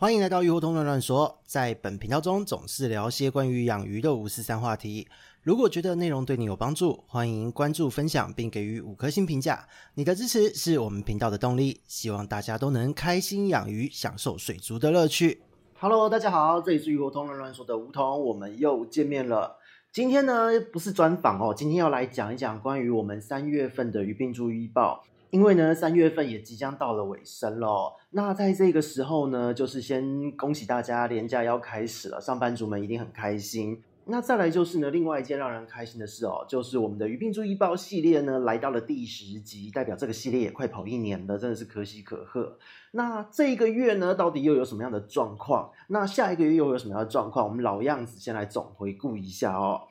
欢迎来到鱼活通乱乱说，在本频道中总是聊些关于养鱼的五四三话题。如果觉得内容对你有帮助，欢迎关注、分享并给予五颗星评价。你的支持是我们频道的动力。希望大家都能开心养鱼，享受水族的乐趣。Hello，大家好，这里是鱼活通乱乱说的梧桐，我们又见面了。今天呢，不是专访哦，今天要来讲一讲关于我们三月份的鱼病注意报。因为呢，三月份也即将到了尾声了。那在这个时候呢，就是先恭喜大家，连假要开始了，上班族们一定很开心。那再来就是呢，另外一件让人开心的事哦，就是我们的鱼病注意报系列呢，来到了第十集，代表这个系列也快跑一年了，真的是可喜可贺。那这一个月呢，到底又有什么样的状况？那下一个月又有什么样的状况？我们老样子先来总回顾一下哦。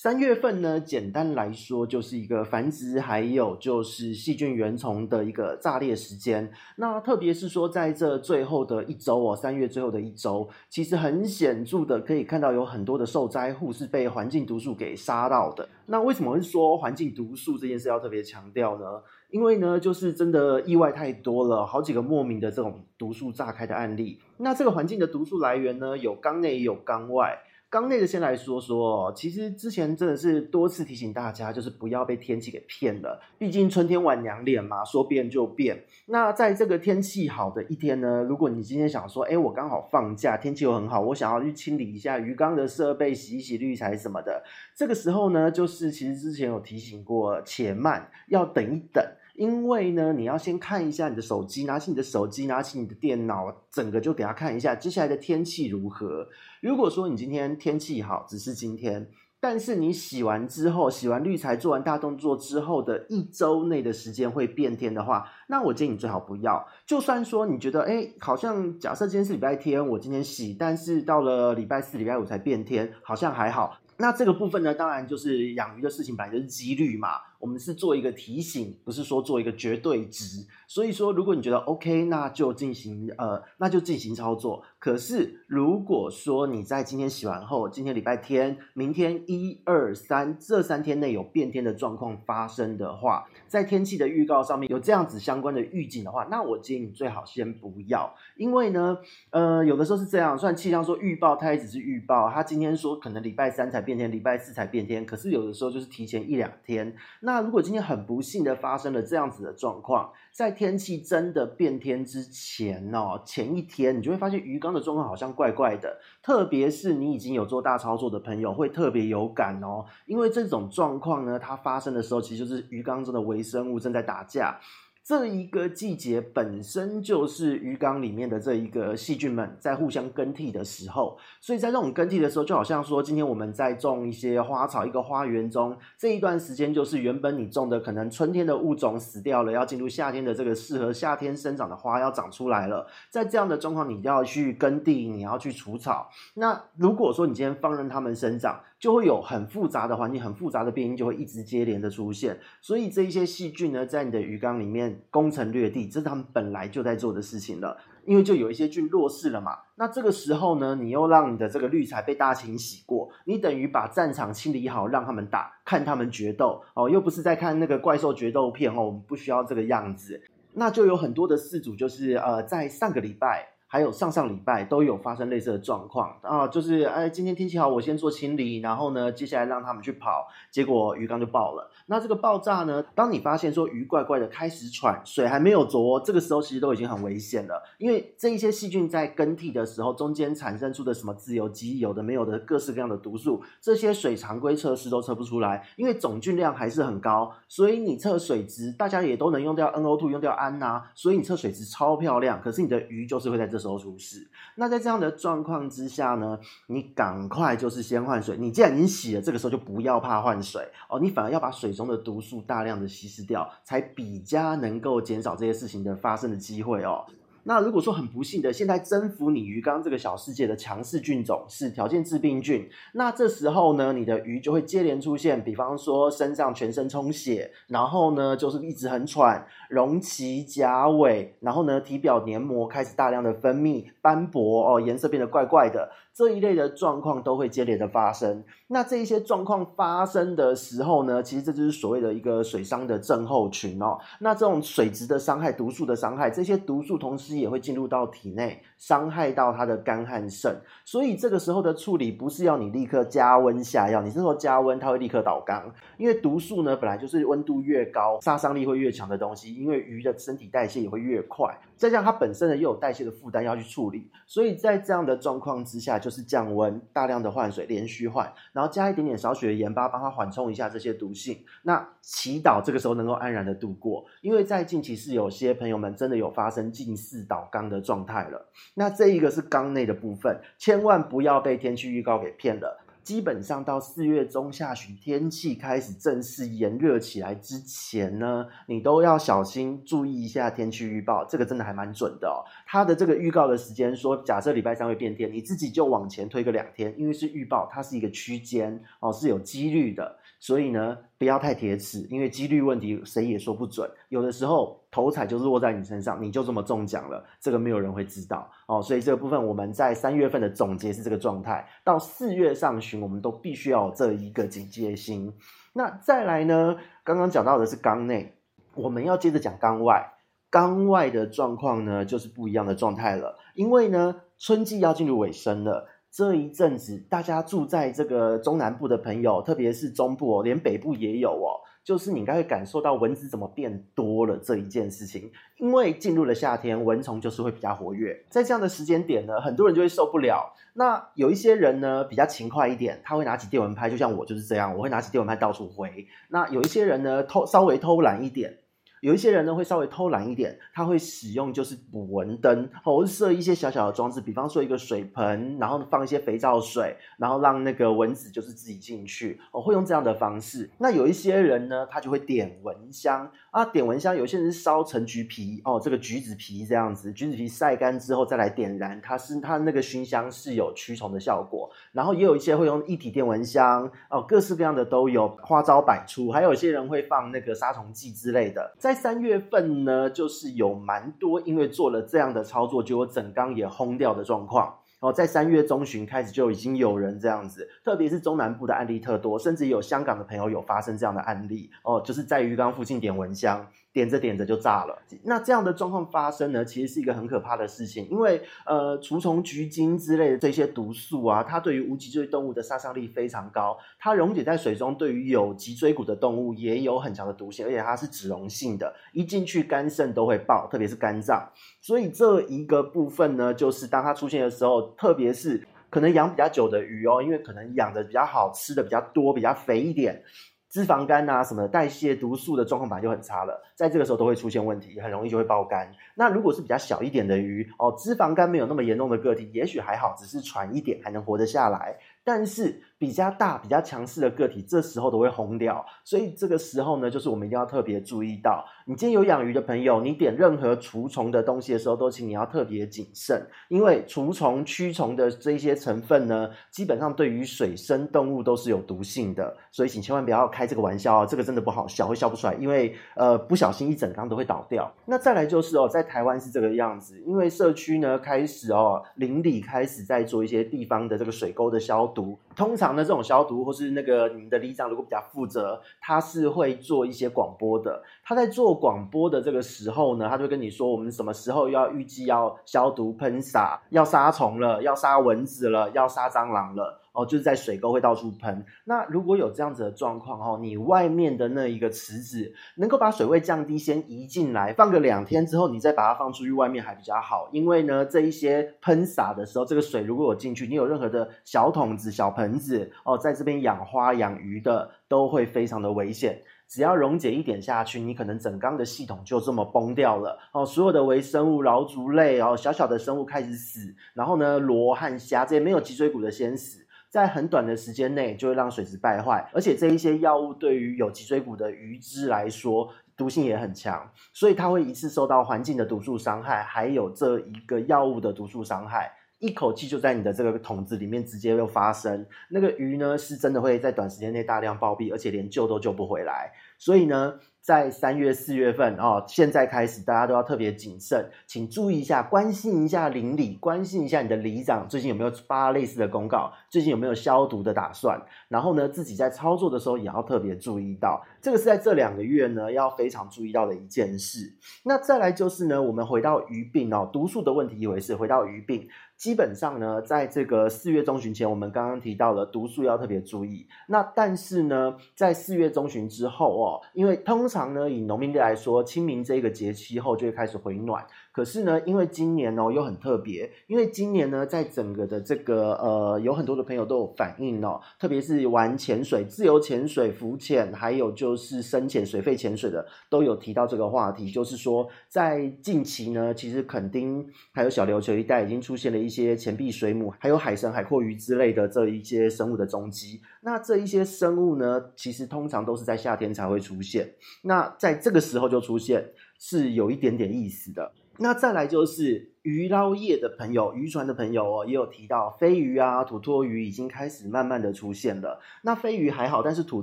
三月份呢，简单来说就是一个繁殖，还有就是细菌原虫的一个炸裂时间。那特别是说在这最后的一周哦，三月最后的一周，其实很显著的可以看到有很多的受灾户是被环境毒素给杀到的。那为什么会说环境毒素这件事要特别强调呢？因为呢，就是真的意外太多了，好几个莫名的这种毒素炸开的案例。那这个环境的毒素来源呢，有缸内也有缸外。刚那个先来说说，其实之前真的是多次提醒大家，就是不要被天气给骗了。毕竟春天晚娘脸嘛，说变就变。那在这个天气好的一天呢，如果你今天想说，哎，我刚好放假，天气又很好，我想要去清理一下鱼缸的设备，洗一洗滤材什么的，这个时候呢，就是其实之前有提醒过，且慢，要等一等。因为呢，你要先看一下你的手机，拿起你的手机，拿起你的电脑，整个就给他看一下接下来的天气如何。如果说你今天天气好，只是今天，但是你洗完之后，洗完滤材，做完大动作之后的一周内的时间会变天的话，那我建议你最好不要。就算说你觉得，哎，好像假设今天是礼拜天，我今天洗，但是到了礼拜四、礼拜五才变天，好像还好。那这个部分呢，当然就是养鱼的事情本来就是几率嘛。我们是做一个提醒，不是说做一个绝对值。所以说，如果你觉得 OK，那就进行呃，那就进行操作。可是如果说你在今天洗完后，今天礼拜天，明天一二三这三天内有变天的状况发生的话，在天气的预告上面有这样子相关的预警的话，那我建议你最好先不要，因为呢，呃，有的时候是这样，虽然气象说预报它也只是预报，它今天说可能礼拜三才变天，礼拜四才变天，可是有的时候就是提前一两天。那如果今天很不幸的发生了这样子的状况，在天气真的变天之前哦，前一天你就会发现鱼缸的状况好像怪怪的，特别是你已经有做大操作的朋友会特别有感哦，因为这种状况呢，它发生的时候其实就是鱼缸中的微生物正在打架。这一个季节本身就是鱼缸里面的这一个细菌们在互相更替的时候，所以在这种更替的时候，就好像说今天我们在种一些花草，一个花园中这一段时间，就是原本你种的可能春天的物种死掉了，要进入夏天的这个适合夏天生长的花要长出来了，在这样的状况，你要去耕地，你要去除草。那如果说你今天放任它们生长，就会有很复杂的环境，很复杂的变因就会一直接连的出现，所以这一些细菌呢，在你的鱼缸里面攻城略地，这是他们本来就在做的事情了。因为就有一些菌弱势了嘛，那这个时候呢，你又让你的这个滤材被大清洗过，你等于把战场清理好，让他们打，看他们决斗哦，又不是在看那个怪兽决斗片哦，我们不需要这个样子。那就有很多的事主就是呃，在上个礼拜。还有上上礼拜都有发生类似的状况啊，就是哎，今天天气好，我先做清理，然后呢，接下来让他们去跑，结果鱼缸就爆了。那这个爆炸呢，当你发现说鱼怪怪的开始喘，水还没有浊，这个时候其实都已经很危险了，因为这一些细菌在更替的时候，中间产生出的什么自由基，有的没有的各式各样的毒素，这些水常规测试都测不出来，因为总菌量还是很高，所以你测水质，大家也都能用掉 NO2，用掉氨呐，所以你测水质超漂亮，可是你的鱼就是会在这。时候出事，那在这样的状况之下呢，你赶快就是先换水。你既然已经洗了，这个时候就不要怕换水哦，你反而要把水中的毒素大量的稀释掉，才比较能够减少这些事情的发生的机会哦。那如果说很不幸的，现在征服你鱼缸这个小世界的强势菌种是条件致病菌，那这时候呢，你的鱼就会接连出现，比方说身上全身充血，然后呢就是一直很喘，隆起甲尾，然后呢体表黏膜开始大量的分泌斑驳哦，颜色变得怪怪的。这一类的状况都会接连的发生。那这一些状况发生的时候呢，其实这就是所谓的一个水伤的症候群哦。那这种水质的伤害、毒素的伤害，这些毒素同时也会进入到体内，伤害到它的肝和肾。所以这个时候的处理不是要你立刻加温下药，你这时候加温它会立刻倒缸，因为毒素呢本来就是温度越高杀伤力会越强的东西，因为鱼的身体代谢也会越快，再加上它本身呢又有代谢的负担要去处理，所以在这样的状况之下，就是降温，大量的换水，连续换，然后加一点点少许的盐巴帮它缓冲一下这些毒性。那祈祷这个时候能够安然的度过，因为在近期是有些朋友们真的有发生近似倒缸的状态了。那这一个是缸内的部分，千万不要被天气预告给骗了。基本上到四月中下旬，天气开始正式炎热起来之前呢，你都要小心注意一下天气预报，这个真的还蛮准的哦。它的这个预告的时间说，假设礼拜三会变天，你自己就往前推个两天，因为是预报，它是一个区间哦，是有几率的。所以呢，不要太铁齿，因为几率问题谁也说不准。有的时候头彩就是落在你身上，你就这么中奖了，这个没有人会知道哦。所以这个部分我们在三月份的总结是这个状态，到四月上旬我们都必须要有这一个警戒心。那再来呢，刚刚讲到的是缸内，我们要接着讲缸外。缸外的状况呢，就是不一样的状态了，因为呢，春季要进入尾声了。这一阵子，大家住在这个中南部的朋友，特别是中部哦，连北部也有哦，就是你应该会感受到蚊子怎么变多了这一件事情。因为进入了夏天，蚊虫就是会比较活跃，在这样的时间点呢，很多人就会受不了。那有一些人呢，比较勤快一点，他会拿起电蚊拍，就像我就是这样，我会拿起电蚊拍到处挥。那有一些人呢，偷稍微偷懒一点。有一些人呢，会稍微偷懒一点，他会使用就是捕蚊灯，或者设一些小小的装置，比方说一个水盆，然后放一些肥皂水，然后让那个蚊子就是自己进去，哦，会用这样的方式。那有一些人呢，他就会点蚊香啊，点蚊香，有些人是烧橙橘皮哦，这个橘子皮这样子，橘子皮晒干之后再来点燃，它是它那个熏香是有驱虫的效果。然后也有一些会用一体电蚊香哦，各式各样的都有，花招百出。还有一些人会放那个杀虫剂之类的。在三月份呢，就是有蛮多，因为做了这样的操作，就有整缸也轰掉的状况。哦，在三月中旬开始就已经有人这样子，特别是中南部的案例特多，甚至有香港的朋友有发生这样的案例。哦，就是在鱼缸附近点蚊香。点着点着就炸了，那这样的状况发生呢，其实是一个很可怕的事情，因为呃，除虫菊精之类的这些毒素啊，它对于无脊椎动物的杀伤力非常高，它溶解在水中，对于有脊椎骨的动物也有很强的毒性，而且它是脂溶性的，一进去肝肾都会爆，特别是肝脏，所以这一个部分呢，就是当它出现的时候，特别是可能养比较久的鱼哦，因为可能养的比较好，吃的比较多，比较肥一点。脂肪肝啊，什么代谢毒素的状况本来就很差了，在这个时候都会出现问题，很容易就会爆肝。那如果是比较小一点的鱼哦，脂肪肝没有那么严重的个体，也许还好，只是喘一点还能活得下来。但是比较大、比较强势的个体，这时候都会红掉。所以这个时候呢，就是我们一定要特别注意到，你今天有养鱼的朋友，你点任何除虫的东西的时候，都请你要特别谨慎，因为除虫、驱虫的这一些成分呢，基本上对于水生动物都是有毒性的。所以请千万不要开这个玩笑哦，这个真的不好笑，会笑不出来，因为呃不小心一整缸都会倒掉。那再来就是哦，在台湾是这个样子，因为社区呢开始哦邻里开始在做一些地方的这个水沟的消毒。毒通常呢，这种消毒或是那个你们的里长如果比较负责，他是会做一些广播的。他在做广播的这个时候呢，他就跟你说，我们什么时候要预计要消毒喷洒，要杀虫了，要杀蚊子了，要杀蟑螂了。哦，就是在水沟会到处喷。那如果有这样子的状况哦，你外面的那一个池子能够把水位降低，先移进来，放个两天之后，你再把它放出去外面还比较好。因为呢，这一些喷洒的时候，这个水如果有进去，你有任何的小桶子、小盆子哦，在这边养花养鱼的都会非常的危险。只要溶解一点下去，你可能整缸的系统就这么崩掉了哦。所有的微生物、蛲足类哦，小小的生物开始死，然后呢，螺和虾这些没有脊椎骨的先死。在很短的时间内就会让水质败坏，而且这一些药物对于有脊椎骨的鱼只来说毒性也很强，所以它会一次受到环境的毒素伤害，还有这一个药物的毒素伤害。一口气就在你的这个桶子里面直接又发生，那个鱼呢是真的会在短时间内大量暴毙，而且连救都救不回来。所以呢，在三月、四月份哦，现在开始大家都要特别谨慎，请注意一下，关心一下邻里，关心一下你的里长最近有没有发类似的公告，最近有没有消毒的打算。然后呢，自己在操作的时候也要特别注意到，这个是在这两个月呢要非常注意到的一件事。那再来就是呢，我们回到鱼病哦，毒素的问题一回事，回到鱼病。基本上呢，在这个四月中旬前，我们刚刚提到了毒素要特别注意。那但是呢，在四月中旬之后哦，因为通常呢，以农民历来说，清明这个节气后就会开始回暖。可是呢，因为今年哦又很特别，因为今年呢，在整个的这个呃，有很多的朋友都有反映哦，特别是玩潜水、自由潜水、浮潜，还有就是深潜、水肺潜水的，都有提到这个话题，就是说在近期呢，其实垦丁还有小琉球一带已经出现了一些钱币水母，还有海神、海蛞蝓之类的这一些生物的踪迹。那这一些生物呢，其实通常都是在夏天才会出现，那在这个时候就出现，是有一点点意思的。那再来就是鱼捞业的朋友、渔船的朋友哦，也有提到飞鱼啊、土托鱼已经开始慢慢的出现了。那飞鱼还好，但是土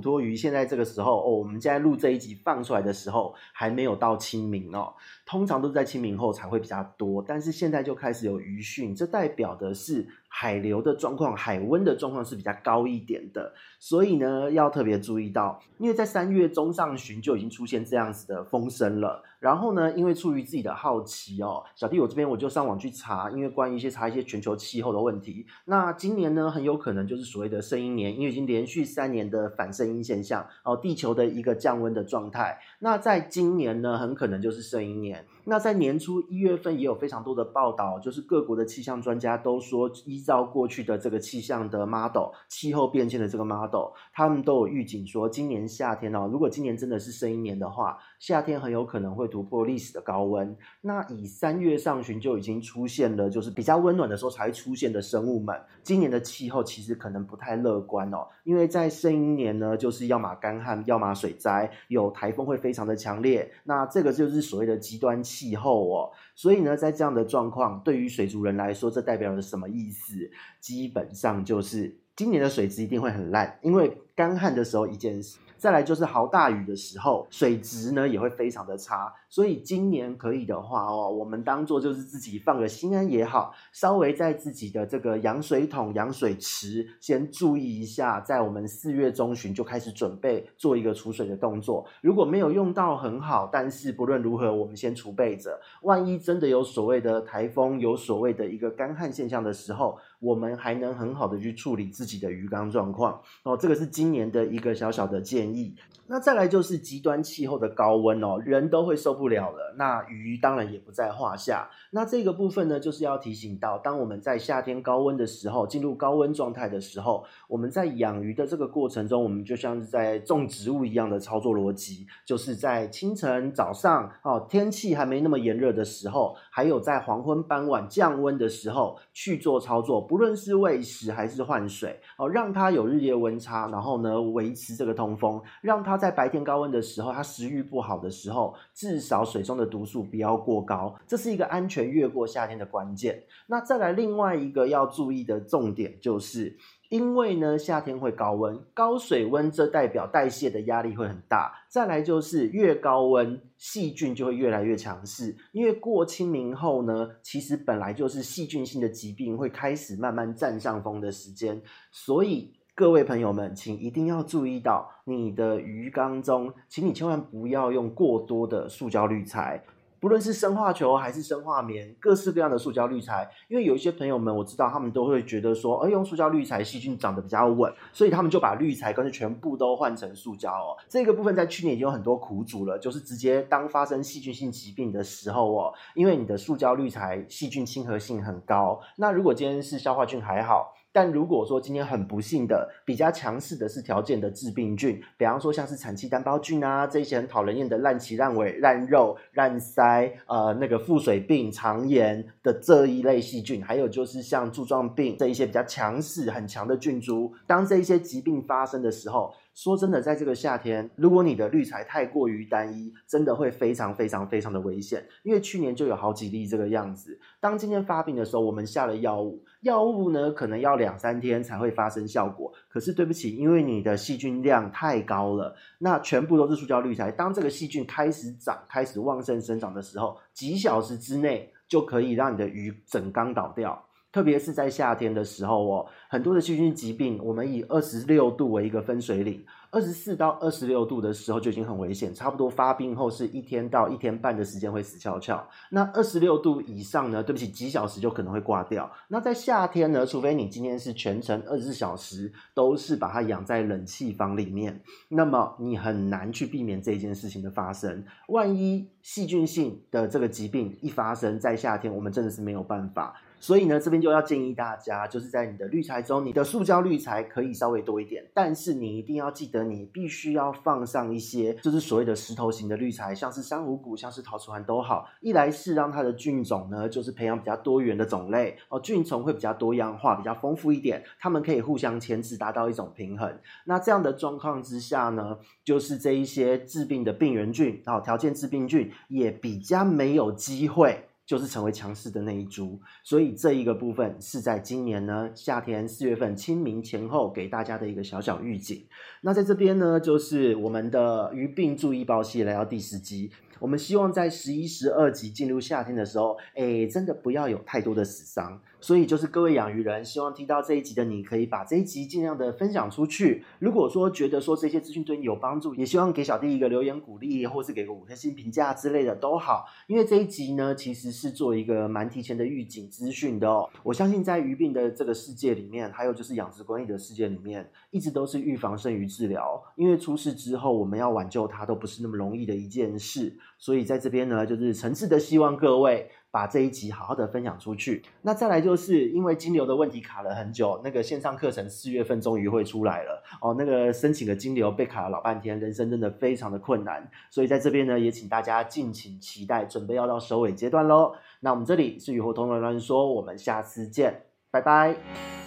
托鱼现在这个时候哦，我们现在录这一集放出来的时候还没有到清明哦，通常都是在清明后才会比较多，但是现在就开始有鱼汛，这代表的是。海流的状况，海温的状况是比较高一点的，所以呢，要特别注意到，因为在三月中上旬就已经出现这样子的风声了。然后呢，因为出于自己的好奇哦，小弟我这边我就上网去查，因为关于一些查一些全球气候的问题。那今年呢，很有可能就是所谓的圣婴年，因为已经连续三年的反圣婴现象哦，地球的一个降温的状态。那在今年呢，很可能就是圣婴年。那在年初一月份也有非常多的报道，就是各国的气象专家都说，依照过去的这个气象的 model，气候变迁的这个 model，他们都有预警说，今年夏天哦，如果今年真的是生一年的话，夏天很有可能会突破历史的高温。那以三月上旬就已经出现了，就是比较温暖的时候才会出现的生物们，今年的气候其实可能不太乐观哦，因为在圣婴年呢，就是要么干旱，要么水灾，有台风会非常的强烈，那这个就是所谓的极端气。气候哦，所以呢，在这样的状况，对于水族人来说，这代表了什么意思？基本上就是今年的水质一定会很烂，因为干旱的时候一件事。再来就是豪大雨的时候，水质呢也会非常的差，所以今年可以的话哦，我们当做就是自己放个心安也好，稍微在自己的这个养水桶、养水池先注意一下，在我们四月中旬就开始准备做一个储水的动作。如果没有用到很好，但是不论如何，我们先储备着，万一真的有所谓的台风，有所谓的一个干旱现象的时候，我们还能很好的去处理自己的鱼缸状况哦。这个是今年的一个小小的建议。那再来就是极端气候的高温哦，人都会受不了了。那鱼当然也不在话下。那这个部分呢，就是要提醒到，当我们在夏天高温的时候，进入高温状态的时候，我们在养鱼的这个过程中，我们就像是在种植物一样的操作逻辑，就是在清晨、早上哦，天气还没那么炎热的时候，还有在黄昏、傍晚降温的时候去做操作，不论是喂食还是换水哦，让它有日夜温差，然后呢，维持这个通风。让它在白天高温的时候，它食欲不好的时候，至少水中的毒素不要过高，这是一个安全越过夏天的关键。那再来另外一个要注意的重点，就是因为呢夏天会高温，高水温这代表代谢的压力会很大。再来就是越高温，细菌就会越来越强势，因为过清明后呢，其实本来就是细菌性的疾病会开始慢慢占上风的时间，所以。各位朋友们，请一定要注意到你的鱼缸中，请你千万不要用过多的塑胶滤材，不论是生化球还是生化棉，各式各样的塑胶滤材。因为有一些朋友们，我知道他们都会觉得说，哎，用塑胶滤材细菌长得比较稳，所以他们就把滤材干脆全部都换成塑胶哦。这个部分在去年已经有很多苦主了，就是直接当发生细菌性疾病的时候哦，因为你的塑胶滤材细菌亲和性很高，那如果今天是消化菌还好。但如果说今天很不幸的，比较强势的是条件的致病菌，比方说像是产气单胞菌啊，这一些很讨人厌的烂鳍烂尾、烂肉、烂鳃，呃，那个腹水病、肠炎的这一类细菌，还有就是像柱状病这一些比较强势、很强的菌株，当这一些疾病发生的时候。说真的，在这个夏天，如果你的滤材太过于单一，真的会非常非常非常的危险。因为去年就有好几例这个样子。当今天发病的时候，我们下了药物，药物呢可能要两三天才会发生效果。可是对不起，因为你的细菌量太高了，那全部都是塑胶滤材。当这个细菌开始长、开始旺盛生长的时候，几小时之内就可以让你的鱼整缸倒掉。特别是在夏天的时候哦，很多的细菌疾病，我们以二十六度为一个分水岭，二十四到二十六度的时候就已经很危险，差不多发病后是一天到一天半的时间会死翘翘。那二十六度以上呢，对不起，几小时就可能会挂掉。那在夏天呢，除非你今天是全程二十四小时都是把它养在冷气房里面，那么你很难去避免这件事情的发生。万一细菌性的这个疾病一发生在夏天，我们真的是没有办法。所以呢，这边就要建议大家，就是在你的滤材中，你的塑胶滤材可以稍微多一点，但是你一定要记得，你必须要放上一些，就是所谓的石头型的滤材，像是珊瑚骨、像是陶瓷环都好。一来是让它的菌种呢，就是培养比较多元的种类哦，菌丛会比较多样化、比较丰富一点，它们可以互相牵制，达到一种平衡。那这样的状况之下呢，就是这一些致病的病原菌啊，条件致病菌也比较没有机会。就是成为强势的那一株，所以这一个部分是在今年呢，夏天四月份清明前后给大家的一个小小预警。那在这边呢，就是我们的鱼病注意报系来到第十集。我们希望在十一、十二集进入夏天的时候，哎，真的不要有太多的死伤。所以就是各位养鱼人，希望听到这一集的你，可以把这一集尽量的分享出去。如果说觉得说这些资讯对你有帮助，也希望给小弟一个留言鼓励，或是给个五颗星评价之类的都好。因为这一集呢，其实是做一个蛮提前的预警资讯的哦。我相信在鱼病的这个世界里面，还有就是养殖管理的世界里面，一直都是预防胜于治疗。因为出事之后，我们要挽救它都不是那么容易的一件事。所以在这边呢，就是诚挚的希望各位把这一集好好的分享出去。那再来就是因为金流的问题卡了很久，那个线上课程四月份终于会出来了哦。那个申请的金流被卡了老半天，人生真的非常的困难。所以在这边呢，也请大家敬请期待，准备要到收尾阶段喽。那我们这里是雨后通乱乱说，我们下次见，拜拜。